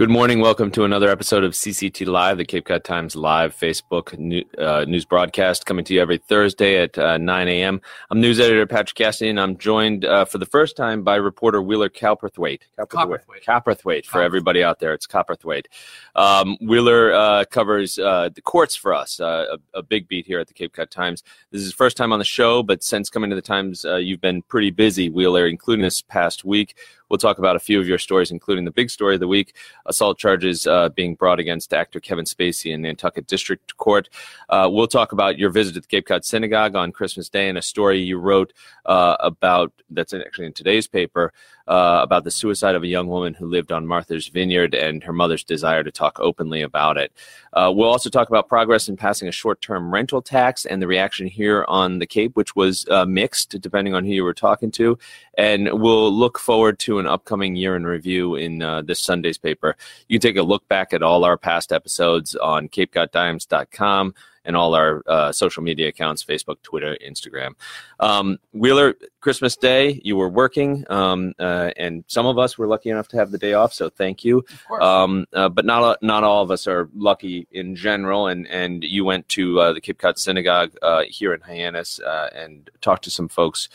Good morning. Welcome to another episode of CCT Live, the Cape Cod Times live Facebook new, uh, news broadcast, coming to you every Thursday at uh, 9 a.m. I'm news editor Patrick Cassidy, and I'm joined uh, for the first time by reporter Wheeler Calperthwaite. Copperthwaite. Copperthwaite, for everybody out there. It's Copperthwaite. Um, Wheeler uh, covers uh, the courts for us, uh, a, a, big beat here at the Cape Cod Times. This is his first time on the show, but since coming to the Times, you've been pretty busy, Wheeler, including this past week. We'll talk about a few of your stories, including the big story of the week assault charges uh, being brought against actor Kevin Spacey in Nantucket District Court. Uh, we'll talk about your visit to the Cape Cod Synagogue on Christmas Day and a story you wrote uh, about that's actually in today's paper uh, about the suicide of a young woman who lived on Martha's Vineyard and her mother's desire to talk openly about it. Uh, we'll also talk about progress in passing a short term rental tax and the reaction here on the Cape, which was uh, mixed depending on who you were talking to. And we'll look forward to an upcoming year in review in uh, this Sunday's paper. You can take a look back at all our past episodes on CapeCodTimes.com and all our uh, social media accounts Facebook, Twitter, Instagram. Um, Wheeler, Christmas Day, you were working, um, uh, and some of us were lucky enough to have the day off, so thank you. Um, uh, but not, not all of us are lucky in general, and, and you went to uh, the Cape Cod Synagogue uh, here in Hyannis uh, and talked to some folks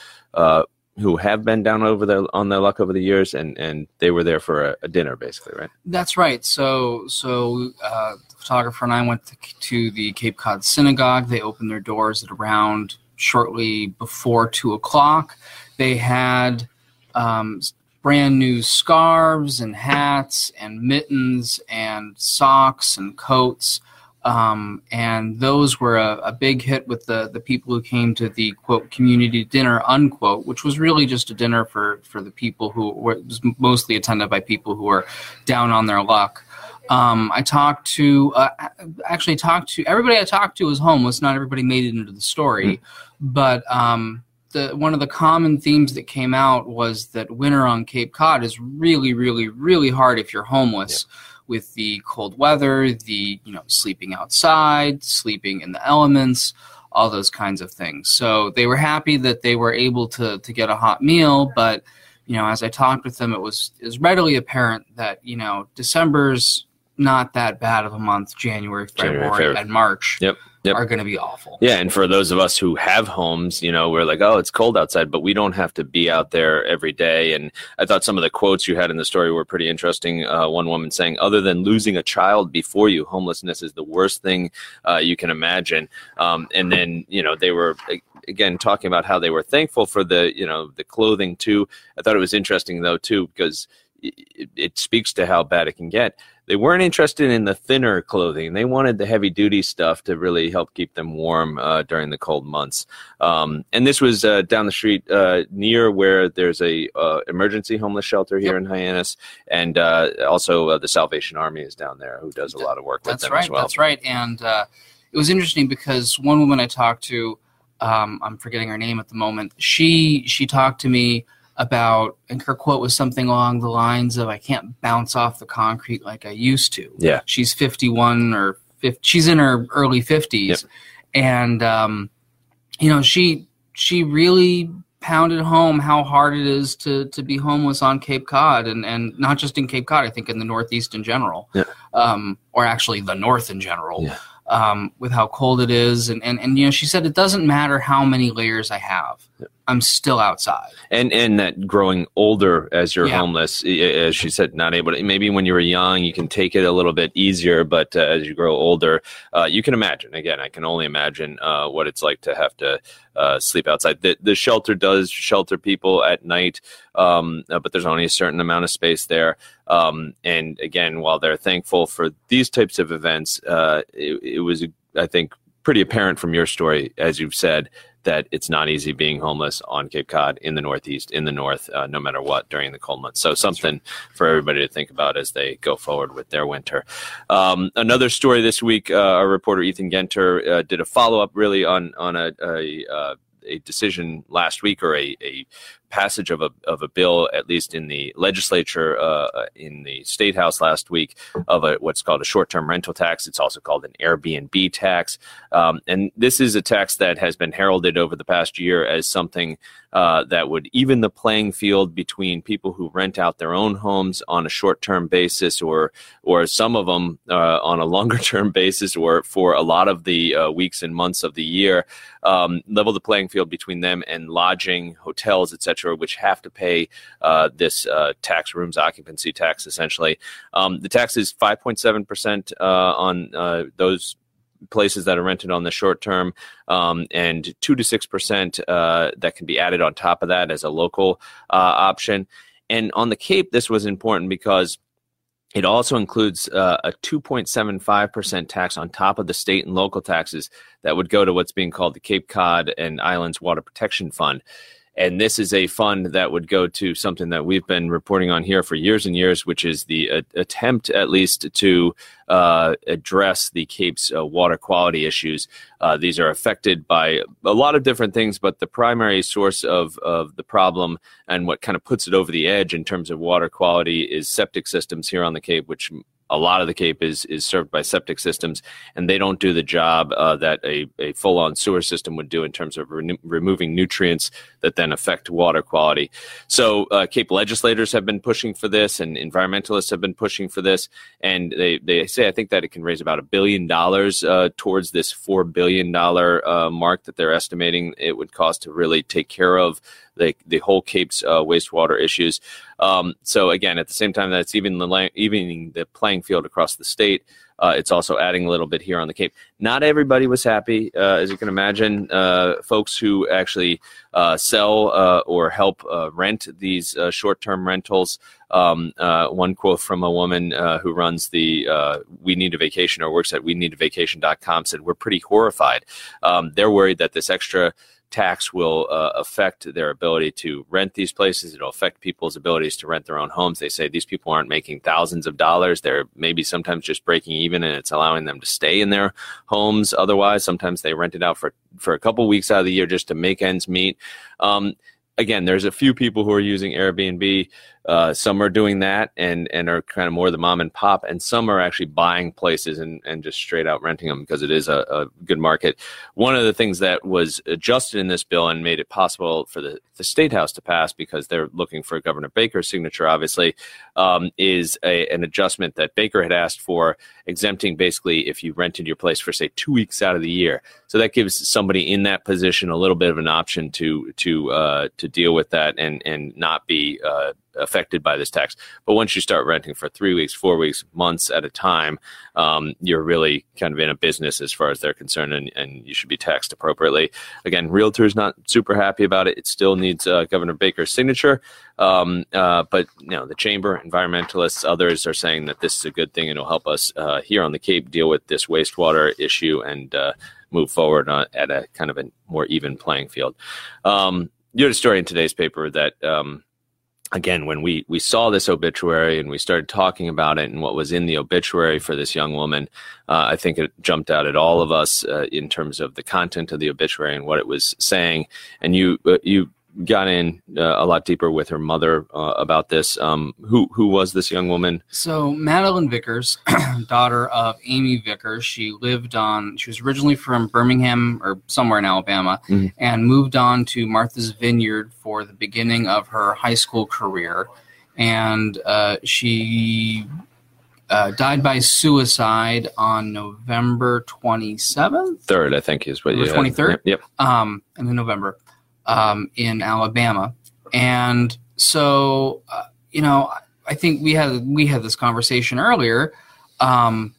who have been down over their on their luck over the years, and and they were there for a, a dinner, basically, right? That's right. So so uh, the photographer and I went to, to, the Cape Cod Synagogue. They opened their doors at around shortly before two o'clock. They had um, brand new scarves and hats and mittens and socks and coats. Um, and those were a, a, big hit with the, the people who came to the quote community dinner unquote, which was really just a dinner for, for the people who were mostly attended by people who were down on their luck. Um, I talked to uh, actually talked to everybody I talked to was homeless. Not everybody made it into the story, mm-hmm. but um, the one of the common themes that came out was that winter on Cape Cod is really, really, really hard if you're homeless. Yeah with the cold weather, the you know sleeping outside, sleeping in the elements, all those kinds of things. So they were happy that they were able to to get a hot meal, but you know as I talked with them, it was is readily apparent that you know December's not that bad of a month. January, February, January, February. and March. Yep yep. are going to be awful. Yeah, and for those of us who have homes, you know, we're like, oh, it's cold outside, but we don't have to be out there every day. And I thought some of the quotes you had in the story were pretty interesting. Uh, one woman saying, other than losing a child before you, homelessness is the worst thing uh, you can imagine. Um, and then, you know, they were again talking about how they were thankful for the, you know, the clothing too. I thought it was interesting though too because it, it speaks to how bad it can get they weren't interested in the thinner clothing. They wanted the heavy duty stuff to really help keep them warm uh, during the cold months. Um, and this was uh, down the street uh, near where there's a uh, emergency homeless shelter here yep. in Hyannis, and uh, also uh, the Salvation Army is down there who does a lot of work that's with them right, as well. That's right. And it was interesting because one woman I talked to, um, I'm forgetting her name at the moment. She she talked to me about, and her quote was something along the lines of, "I can't bounce off the concrete like I used to." Yeah, she's 51 or 50, she's in her early 50s, yep. and um, you know she she really pounded home how hard it is to to be homeless on Cape Cod, and and not just in Cape Cod. I think in the Northeast in general, yeah. um, or actually the North in general. Yeah um, with how cold it is. And, and, and, you know, she said, it doesn't matter how many layers I have. I'm still outside. And and that growing older as you're yeah. homeless, as she said, not able to. Maybe when you were young, you can take it a little bit easier, but uh, as you grow older, uh, you can imagine. Again, I can only imagine uh, what it's like to have to uh, sleep outside. The the shelter does shelter people at night, um, uh, but there's only a certain amount of space there. Um, and again, while they're thankful for these types of events, uh, it, it was, I think, pretty apparent from your story, as you've said, that it's not easy being homeless on Cape Cod in the Northeast, in the North, uh, no matter what during the cold months. So something for everybody to think about as they go forward with their winter. Um, another story this week, uh, our reporter Ethan Genter uh, did a follow up really on on a, a, uh, a decision last week or a, a passage of a of a bill, at least in the legislature uh, in the state house last week, of a what's called a short term rental tax. It's also called an Airbnb tax, um, and this is a tax that has been heralded over the past year as something uh, that would even the playing field between people who rent out their own homes on a short-term basis, or or some of them uh, on a longer-term basis, or for a lot of the uh, weeks and months of the year. Um, level the playing field between them and lodging, hotels, etc., which have to pay uh, this uh, tax, rooms occupancy tax, essentially. Um, the tax is 5.7 percent on those places that are rented on the short term, um, and two to six percent uh, that can be added on top of that as a local uh, option. And on the Cape, this was important because it also includes uh, a 2.75% tax on top of the state and local taxes that would go to what's being called the Cape Cod and Islands Water Protection Fund. And this is a fund that would go to something that we've been reporting on here for years and years, which is the uh, attempt, at least, to uh, address the Cape's uh, water quality issues. Uh, these are affected by a lot of different things, but the primary source of, of the problem and what kind of puts it over the edge in terms of water quality is septic systems here on the Cape, which a lot of the Cape is is served by septic systems, and they don't do the job uh, that a, a full on sewer system would do in terms of re- removing nutrients that then affect water quality. So, uh, Cape legislators have been pushing for this, and environmentalists have been pushing for this, and they, they say I think that it can raise about a billion dollars uh, towards this four billion dollar uh, mark that they're estimating it would cost to really take care of the the whole Cape's uh, wastewater issues. Um, so again, at the same time, that's even the evening the playing field across the state. Uh, it's also adding a little bit here on the Cape. Not everybody was happy, uh, as you can imagine. Uh, folks who actually uh, sell uh, or help uh, rent these short-term rentals. Um, one quote from a woman who runs the We Need a Vacation or works at We Need a Vacation.com said, "We're pretty horrified. Um, they're worried that this extra." Tax will uh, affect their ability to rent these places. It'll affect people's abilities to rent their own homes. They say these people aren't making thousands of dollars. They're maybe sometimes just breaking even, and it's allowing them to stay in their homes. Otherwise, sometimes they rent it out for for a couple weeks out of the year just to make ends meet. Um, again, there's a few people who are using Airbnb. Uh, some are doing that and and are kind of more the mom and pop, and some are actually buying places and, and just straight out renting them because it is a, a good market. One of the things that was adjusted in this bill and made it possible for the, the state house to pass because they're looking for Governor Baker's signature, obviously, um, is a, an adjustment that Baker had asked for, exempting basically if you rented your place for say two weeks out of the year. So that gives somebody in that position a little bit of an option to to uh, to deal with that and and not be uh, affected by this tax. But once you start renting for three weeks, four weeks, months at a time, um, you're really kind of in a business as far as they're concerned, and, and you should be taxed appropriately. Again, realtors not super happy about it. It still needs uh, Governor Baker's signature, um, uh, but you know the chamber, environmentalists, others are saying that this is a good thing and it'll help us uh, here on the Cape deal with this wastewater issue and uh, move forward at a kind of a more even playing field. Um, you had a story in today's paper that um, again, when we we saw this obituary and we started talking about it and what was in the obituary for this young woman, uh, I think it jumped out at all of us uh, in terms of the content of the obituary and what it was saying. And you uh, you got in uh, a lot deeper with her mother uh, about this. Um, who who was this young woman? So Madeline Vickers, daughter of Amy Vickers, she lived on. She was originally from Birmingham or somewhere in Alabama, mm-hmm. and moved on to Martha's Vineyard for the beginning of her high school career, and uh, she. Uh, died by suicide on November 27th. Third, I think, is what you 23rd? Yep. yep. Um, and then November um, in Alabama, and so uh, you know, I think we had we had this conversation earlier um,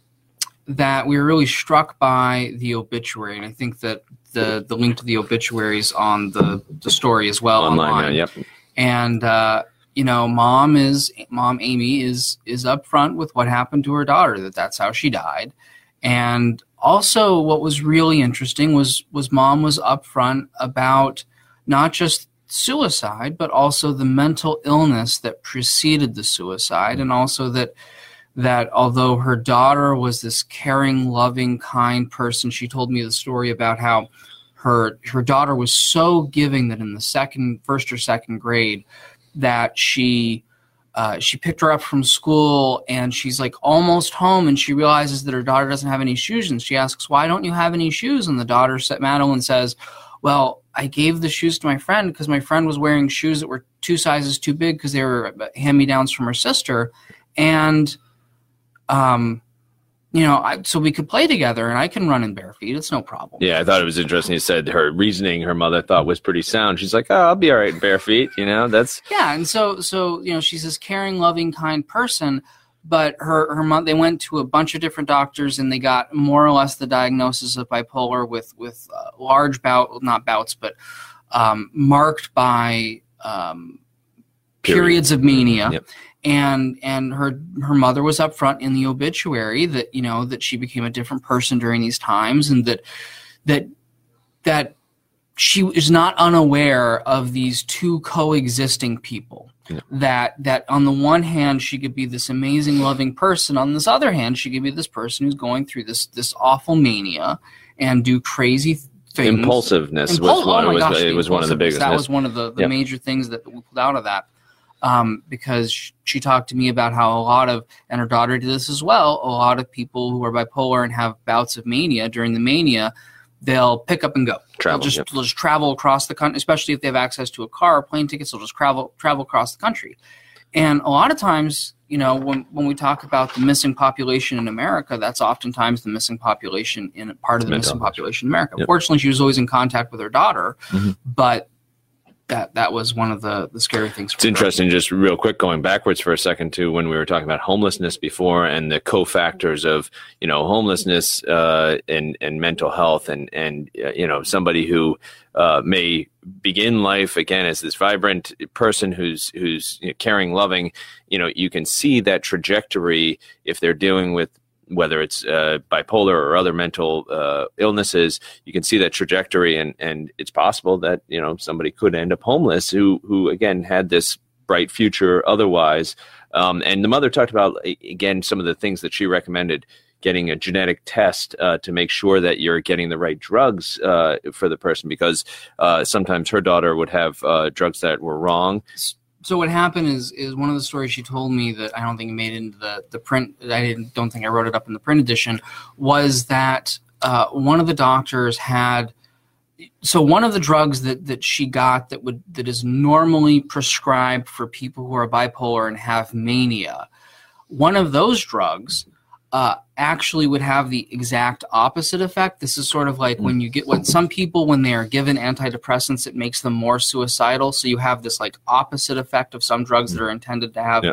that we were really struck by the obituary, and I think that the the link to the obituaries on the the story as well online. online. Yeah, yep. And uh, you know, mom is mom Amy is is upfront with what happened to her daughter that that's how she died, and also what was really interesting was was mom was upfront about not just suicide, but also the mental illness that preceded the suicide, and also that that although her daughter was this caring, loving, kind person, she told me the story about how her her daughter was so giving that in the second first or second grade that she uh, she picked her up from school and she's like almost home and she realizes that her daughter doesn't have any shoes and she asks why don't you have any shoes? And the daughter madeline says well i gave the shoes to my friend because my friend was wearing shoes that were two sizes too big because they were hand me downs from her sister and um you know, I, so we could play together and I can run in bare feet. It's no problem. Yeah, I thought it was interesting. You said her reasoning, her mother thought was pretty sound. She's like, oh, I'll be all right in bare feet. You know, that's. Yeah. And so, so, you know, she's this caring, loving, kind person. But her, her mom, they went to a bunch of different doctors and they got more or less the diagnosis of bipolar with, with uh, large bout, not bouts, but um, marked by um, periods of mania. Yep. And and her her mother was up front in the obituary that you know that she became a different person during these times and that that that she is not unaware of these two coexisting people yeah. that that on the one hand she could be this amazing loving person on this other hand she could be this person who's going through this this awful mania and do crazy things impulsiveness Impul- was one oh was, gosh, it was one of the biggest that was one of the, the yep. major things that we pulled out of that um, because she talked to me about how a lot of, and her daughter did this as well, a lot of people who are bipolar and have bouts of mania during the mania, they'll pick up and go. Travel, they'll just yep. they'll just travel across the country, especially if they have access to a car, plane tickets. They'll just travel travel across the country, and a lot of times, you know, when when we talk about the missing population in America, that's oftentimes the missing population in part of the Mental missing population in America. Yep. Fortunately, she was always in contact with her daughter, mm-hmm. but that that was one of the the scary things. it's interesting. Just real quick, going backwards for a second to when we were talking about homelessness before and the cofactors of you know homelessness uh, and and mental health and and uh, you know somebody who uh, may begin life again as this vibrant person who's who's you know, caring, loving. You know, you can see that trajectory if they're dealing with whether it's uh, bipolar or other mental uh, illnesses, you can see that trajectory, and and it's possible that you know somebody could end up homeless who who again had this bright future otherwise. Um, and the mother talked about again some of the things that she recommended getting a genetic test uh, to make sure that you're getting the right drugs uh, for the person because uh, sometimes her daughter would have uh, drugs that were wrong so what happened is is one of the stories she told me that I don't think made into the the print. I didn't don't think I wrote it up in the print edition. Was that uh, one of the doctors had so one of the drugs that that she got that would that is normally prescribed for people who are bipolar and have mania. One of those drugs uh, actually would have the exact opposite effect. This is sort of like when you get when some people when they are given antidepressants, it makes them more suicidal. So you have this like opposite effect of some drugs that are intended to have. Yeah.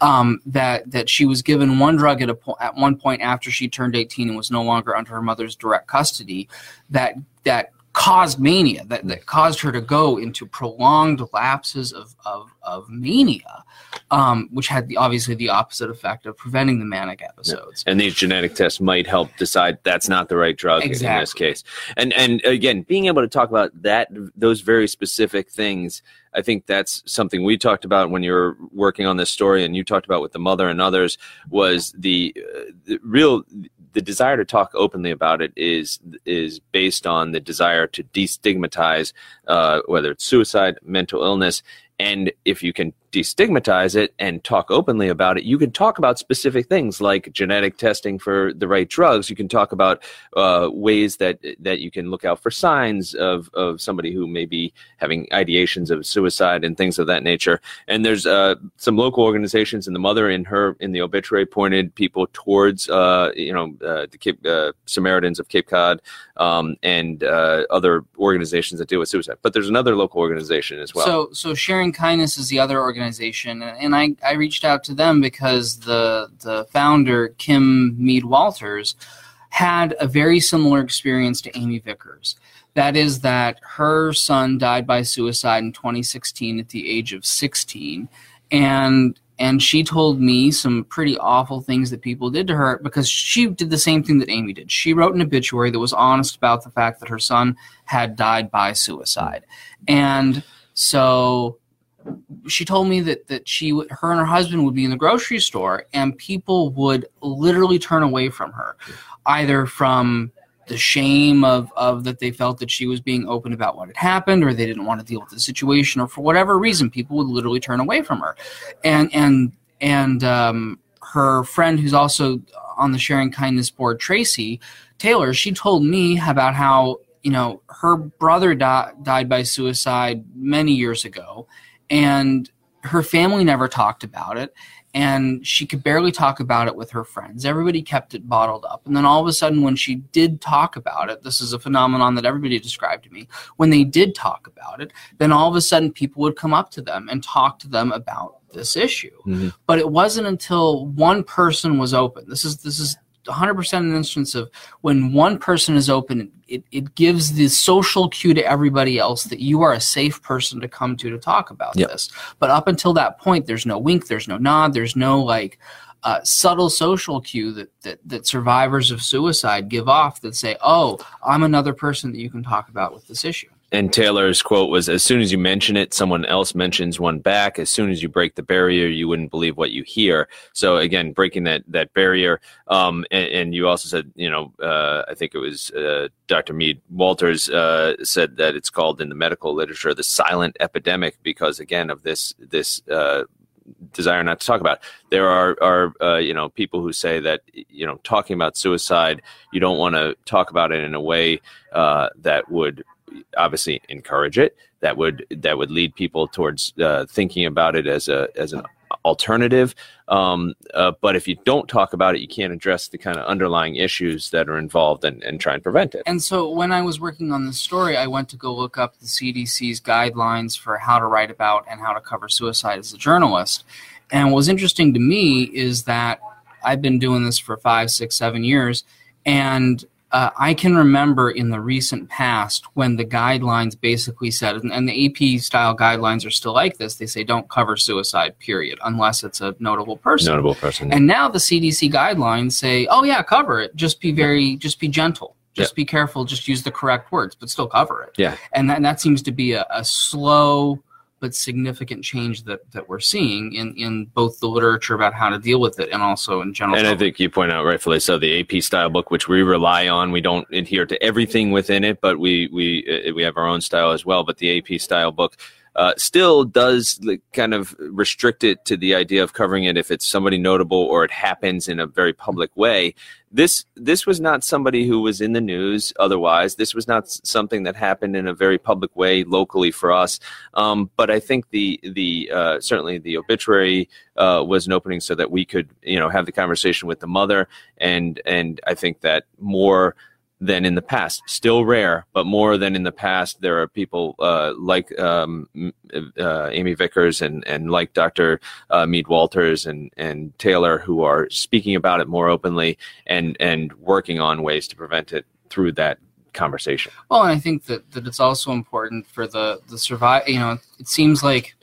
Um, that that she was given one drug at a po- at one point after she turned 18 and was no longer under her mother's direct custody. That that caused mania that, that caused her to go into prolonged lapses of, of, of mania um, which had the, obviously the opposite effect of preventing the manic episodes yeah. and these genetic tests might help decide that's not the right drug exactly. in this case and and again being able to talk about that those very specific things I think that's something we talked about when you were working on this story, and you talked about with the mother and others was the, uh, the real the desire to talk openly about it is is based on the desire to destigmatize uh, whether it's suicide, mental illness, and if you can destigmatize it and talk openly about it, you can talk about specific things like genetic testing for the right drugs. You can talk about uh, ways that that you can look out for signs of, of somebody who may be having ideations of suicide and things of that nature. And there's uh, some local organizations, and the mother in her in the obituary pointed people towards uh, you know uh, the Cape, uh, Samaritans of Cape Cod um, and uh, other organizations that deal with suicide. But there's another local organization as well. So so sharing kindness is the other organization organization, and I, I reached out to them because the the founder Kim Mead Walters had a very similar experience to Amy Vickers. That is that her son died by suicide in 2016 at the age of 16, and and she told me some pretty awful things that people did to her because she did the same thing that Amy did. She wrote an obituary that was honest about the fact that her son had died by suicide. And so she told me that that she her and her husband would be in the grocery store and people would literally turn away from her either from the shame of of that they felt that she was being open about what had happened or they didn't want to deal with the situation or for whatever reason people would literally turn away from her. And and and um, her friend who's also on the sharing kindness board tracy taylor she told me about how you know her brother di- died by suicide many years ago and her family never talked about it and she could barely talk about it with her friends. Everybody kept it bottled up. And then all of a sudden, when she did talk about it, this is a phenomenon that everybody described to me. When they did talk about it, then all of a sudden people would come up to them and talk to them about this issue. Mhm. But it wasn't until one person was open. This is this is 100% an instance of when one person is open, it, it gives the social cue to everybody else that you are a safe person to come to to talk about Yep. this. But up until that point, there's no wink, there's no nod, there's no like uh, subtle social cue that, that that survivors of suicide give off that say, "Oh, I'm another person that you can talk about with this issue." And Taylor's quote was As soon as you mention it, someone else mentions one back. As soon as you break the barrier, you wouldn't believe what you hear. So, again, breaking that, that barrier. Um, and, and you also said, you know, uh, I think it was uh, Dr. Mead Walters uh, said that it's called in the medical literature the silent epidemic because, again, of this, this, uh, desire not to talk about. There are are uh, you know people who say that you know talking about suicide, you don't want to talk about it in a way uh, that would obviously encourage it. That would that would lead people towards uh, thinking about it as a as an alternative. Um, uh, but if you don't talk about it, you can't address the kind of underlying issues that are involved and, and try and prevent it. And so when I was working on this story, I went to go look up the CDC's guidelines for how to write about and how to cover suicide as a journalist. And what was interesting to me is that I've been doing this for five, six, seven years, and uh, I can remember in the recent past when the guidelines basically said, and, and the AP style guidelines are still like this. They say don't cover suicide, period, unless it's a notable person. Notable person. And now the CDC guidelines say, "Oh yeah, cover it. Just be very, just be gentle. Just be careful. Just use the correct words, but still cover it." Yeah. And that, and that seems to be a, a slow but significant change that, that we're seeing in, in both the literature about how to deal with it and also in general. And I think you point out rightfully so the AP style book, which we rely on, we don't adhere to everything within it, but we we uh, we have our own style as well. But the AP style book uh, still does kind of restrict it to the idea of covering it if it's somebody notable or it happens in a very public way. This this was not somebody who was in the news. Otherwise, this was not something that happened in a very public way locally for us. Um, but I think the the uh, certainly the obituary uh, was an opening so that we could you know have the conversation with the mother and and I think that more than in the past still rare but more than in the past there are people uh, like um, uh, Amy Vickers and and like Dr. Uh, Mead Walters and and Taylor who are speaking about it more openly and and working on ways to prevent it through that conversation Well, and I think that, that it's also important for the the survive. You know, it seems like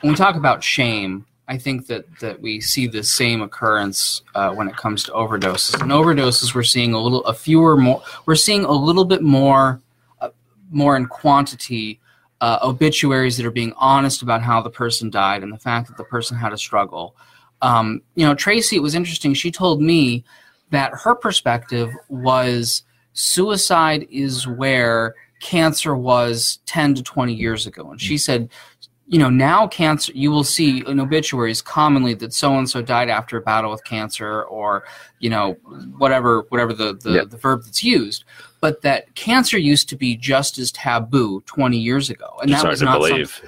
when we talk about shame, I think that that we see the same occurrence uh, when it comes to overdoses. And overdoses, we're seeing a little, a fewer more. We're seeing a little bit more, uh, more in quantity. Uh, obituaries that are being honest about how the person died and the fact that the person had a struggle. Um, you know, Tracy, it was interesting. She told me that her perspective was suicide is where cancer was 10 to 20 years ago. And she said, you know, now cancer, you will see in obituaries commonly that so and so died after a battle with cancer or, you know, whatever, whatever the, the, Yeah. the verb that's used. But that cancer used to be just as taboo 20 years ago. And it's that was to not believe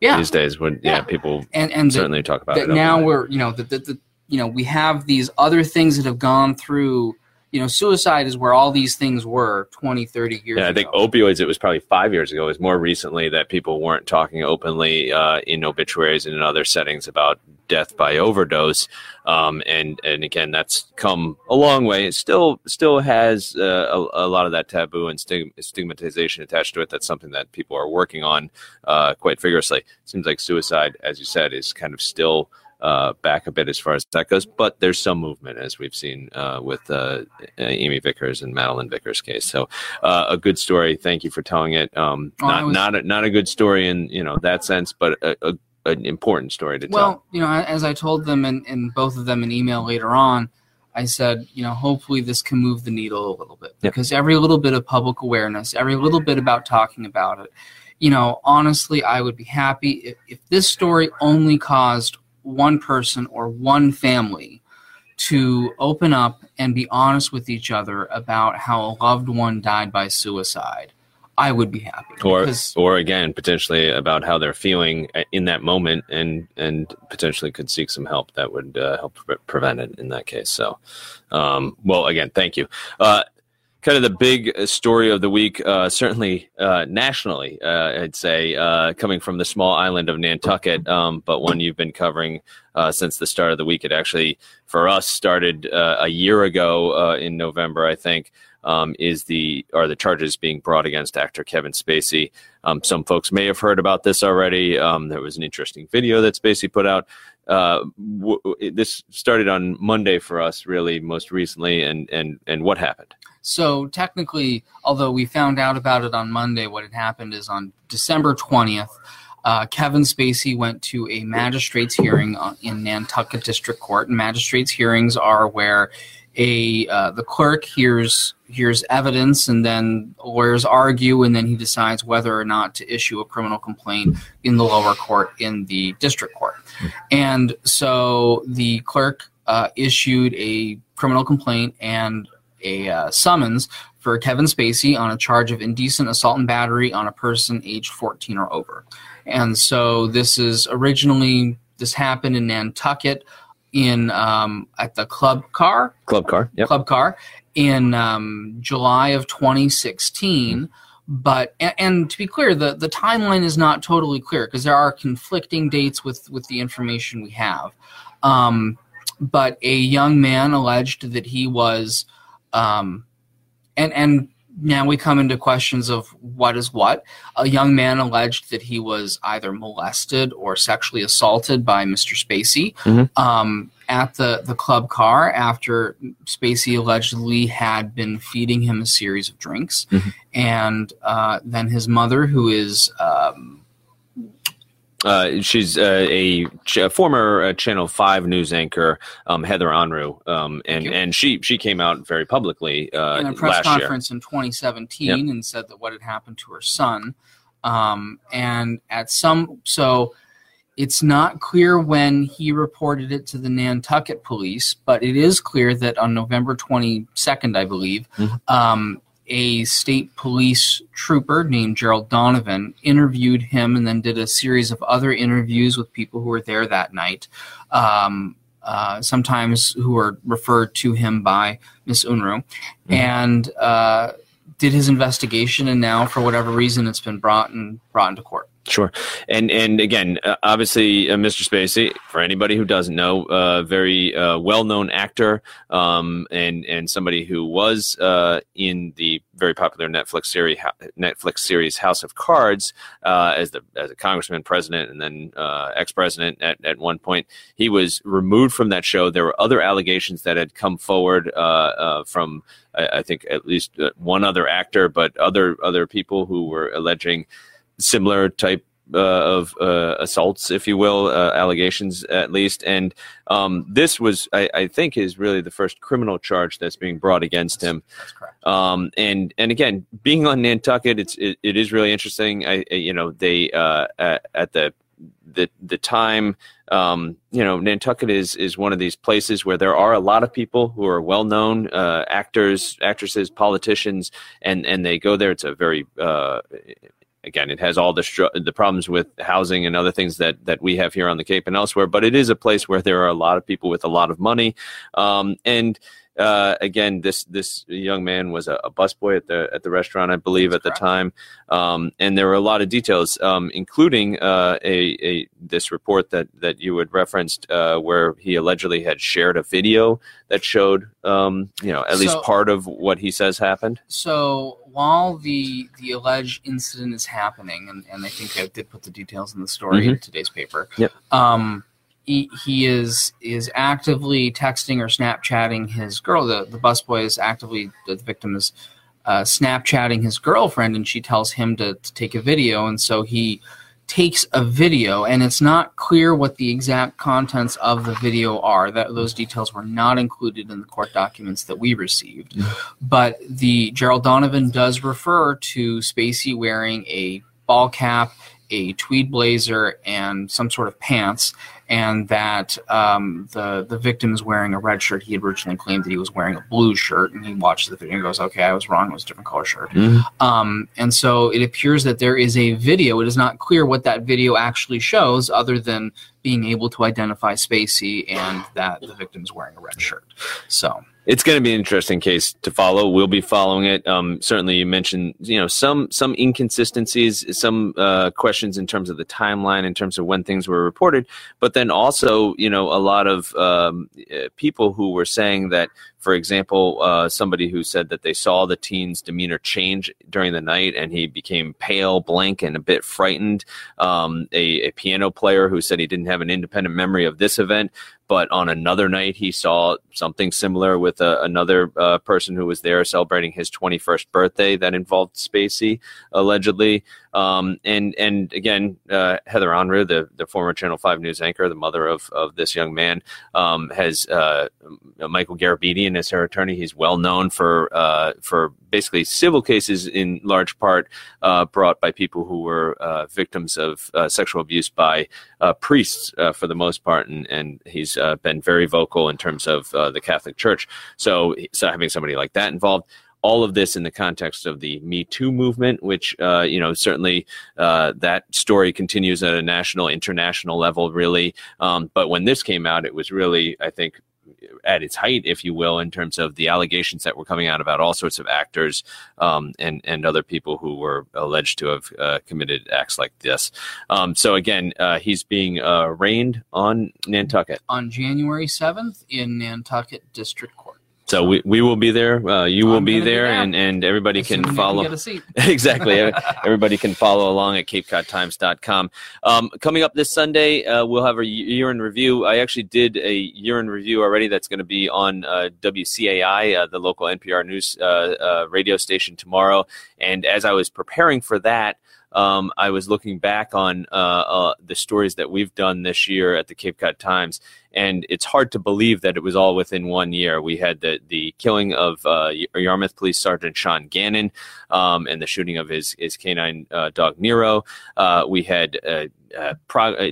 yeah. these days when yeah, Yeah. people And, and the, certainly talk about that it now we're you know that the, the you know we have these other things that have gone through you know suicide is where all these things were 20 30 years Yeah, I think opioids. It was probably five years ago. It was more recently that people weren't talking openly uh, in obituaries and in other settings about death by overdose. Um, and and again, that's come a long way. It still still has uh, a, a lot of that taboo and stig- stigmatization attached to it. That's something that people are working on uh, quite vigorously. Seems like suicide, as you said, is kind of still. Uh, back a bit as far as that goes, but there's some movement as we've seen uh, with uh, Amy Vickers and Madeline Vickers' case. So uh, a good story. Thank you for telling it. Um, Oh, not was- not a, not a good story in you know that sense, but a, a, an important story to tell. well you know as i told them and, and both of them in email later on I said, you know, hopefully this can move the needle a little bit Yep. because every little bit of public awareness, every little bit about talking about it, you know, honestly, I would be happy if, if this story only caused one person or one family to open up and be honest with each other about how a loved one died by suicide. I would be happy. or or again potentially about how they're feeling in that moment and and potentially could seek some help that would uh, help pre- prevent it in that case so um, well again thank you uh, kind of the big story of the week uh, certainly uh, nationally uh, i'd say uh, coming from the small island of nantucket um, but one you've been covering uh, since the start of the week it actually for us started uh, a year ago uh, in november i think um, is the are the charges being brought against actor Kevin Spacey. Um, some folks may have heard about this already. Um, there was an interesting video that Spacey put out. Uh, w- w- this started on Monday for us, really, most recently, and and and what happened? So technically, although we found out about it on Monday, what had happened is on December 20th, uh, Kevin Spacey went to a magistrate's hearing in Nantucket District Court. And magistrates' hearings are where a uh, the clerk hears hears evidence, and then lawyers argue, and then he decides whether or not to issue a criminal complaint in the lower court in the district court. And so the clerk uh, issued a criminal complaint and a uh, summons for Kevin Spacey on a charge of indecent assault and battery on a person aged 14 or over. And so this is originally this happened in Nantucket in um, at the club car Club car. Yep. club car in um, July of 2016. But and, and to be clear, the, the timeline is not totally clear because there are conflicting dates with with the information we have. Um, but a young man alleged that he was, um, and and now we come into questions of what is what. A young man alleged that he was either molested or sexually assaulted by Mr. Spacey Mhm. um, at the, the club car after Spacey allegedly had been feeding him a series of drinks. Mhm. And uh, then his mother, who is um, Uh, she's uh, a, ch- a former uh, Channel Five news anchor, um, Heather Unruh, um, and and she she came out very publicly uh, in a press last year. conference in 2017 and said that what had happened to her son. Um, and at some, so it's not clear when he reported it to the Nantucket police, but it is clear that on November 22nd, I believe, Mhm. A state police trooper named Gerald Donovan interviewed him and then did a series of other interviews with people who were there that night. Um, uh, sometimes who were referred to him by Miss Unruh, and uh, did his investigation. And now, for whatever reason, it's been brought and brought into court. Sure, and and again, uh, obviously, uh, Mr. Spacey. For anybody who doesn't know, uh, very uh, well-known actor, um, and and somebody who was uh, in the very popular Netflix series Netflix series House of Cards as the as a congressman, president, and then ex-president at at one point. He was removed from that show. There were other allegations that had come forward from. I I think at least one other actor, but other other people who were alleging similar type uh, of uh, assaults, if you will, uh, allegations at least. And um, this was, I, I think, is really the first criminal charge that's being brought against him. That's correct. Um, and and again, being on Nantucket, it's it, it is really interesting. I I- you know they uh, at, at the the the time. Um, you know, Nantucket is is one of these places where there are a lot of people who are well known, uh, actors, actresses, politicians, and and they go there. It's a very uh, again, it has all the str- the problems with housing and other things that that we have here on the Cape and elsewhere. But it is a place where there are a lot of people with a lot of money, um, and uh, again, this this young man was a, a busboy at the at the restaurant, I believe, That's at correct. the time. Um, and there were a lot of details, um, including uh, a, a this report that that you had referenced, uh, where he allegedly had shared a video that showed, um, you know, at least So- part of what he says happened. So while the the alleged incident is happening, and, and I think I did put the details in the story in today's paper. Yep. Um, he, he is is actively texting or Snapchatting his girl. The the busboy is actively the victim is uh, Snapchatting his girlfriend, and she tells him to, to take a video, and so he takes a video, and it's not clear what the exact contents of the video are. That those details were not included in the court documents that we received. But the Gerald Donovan does refer to Spacey wearing a ball cap, a tweed blazer, and some sort of pants, and that um, the the victim is wearing a red shirt. He had originally claimed that he was wearing a blue shirt, and he watches the video and goes, "Okay, I was wrong. It was a different color shirt." Mm-hmm. Um, and so it appears that there is a video. It is not clear what that video actually shows, other than being able to identify Spacey and that the victim is wearing a red shirt. So it's going to be an interesting case to follow. We'll be following it. Um, certainly, you mentioned you know some some inconsistencies, some uh, questions in terms of the timeline, in terms of when things were reported, but then also you know a lot of um, uh, people who were saying that for example, uh, somebody who said that they saw the teen's demeanor change during the night and he became pale, blank, and a bit frightened. Um, a, a, piano player who said he didn't have an independent memory of this event, but on another night he saw something similar with uh, another uh, person who was there celebrating his 21st birthday that involved Spacey, allegedly. Um, and and again, uh, Heather Unruh, the, the former Channel 5 news anchor, the mother of, of this young man, um, has uh, Mitchell Garabedian as her attorney. He's well known for uh, for basically civil cases in large part uh, brought by people who were uh, victims of uh, sexual abuse by priests for the most part, and, and he's been very vocal in terms of the Catholic Church. So, so having somebody like that involved all of this in the context of the Me Too movement, which uh, you know certainly uh, that story continues at a national, international level, really. Um, but when this came out, it was really, I think, at its height, if you will, in terms of the allegations that were coming out about all sorts of actors um, and and other people who were alleged to have uh, committed acts like this. Um, so again, uh, he's being uh, arraigned on Nantucket on January seventh in Nantucket District Court. So we, we will be there. Uh, you will be there, be and, and everybody can follow. Can exactly. everybody can follow along at CapeCodTimes.com. Um, coming up this Sunday, uh, we'll have a year in review. I actually did a year in review already. That's going to be on uh, WCAI, uh, the local NPR news uh, uh, radio station tomorrow. And as I was preparing for that, um, I was looking back on the stories that we've done this year at the Cape Cod Times, and it's hard to believe that it was all within one year. We had the the killing of uh, Yarmouth Police Sergeant Sean Gannon um, and the shooting of his his canine uh, dog Nero. Uh, we had uh, uh, uh,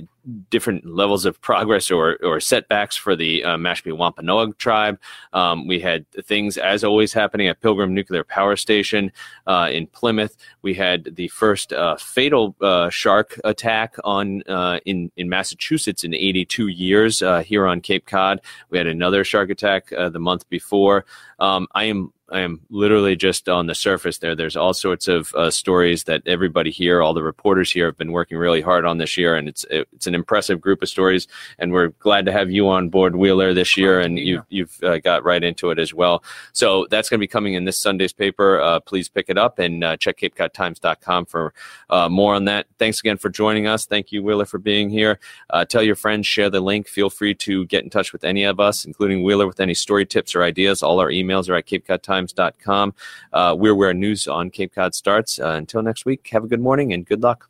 different levels of progress or, or setbacks for the Mashpee Wampanoag tribe. Um, we had things, as always, happening at Pilgrim Nuclear Power Station in Plymouth. We had the first fatal shark attack on in in Massachusetts in 82 years here on Cape Cod. We had another shark attack the month before. Um, I am I am literally just on the surface there. There's all sorts of uh, stories that everybody here, all the reporters here, have been working really hard on this year, and it's it's an impressive group of stories. And we're glad to have you on board, Wheeler, this year, and you've you've uh, got right into it as well. So that's going to be coming in this Sunday's paper. Uh, please pick it up and uh, check CapeCodTimes.com for uh, more on that. Thanks again for joining us. Thank you, Wheeler, for being here. Uh, tell your friends, share the link. Feel free to get in touch with any of us, including Wheeler, with any story tips or ideas. All our emails are at CapeCodTimes times.com. Uh, we're where news on Cape Cod starts. Uh, until next week, have a good morning and good luck.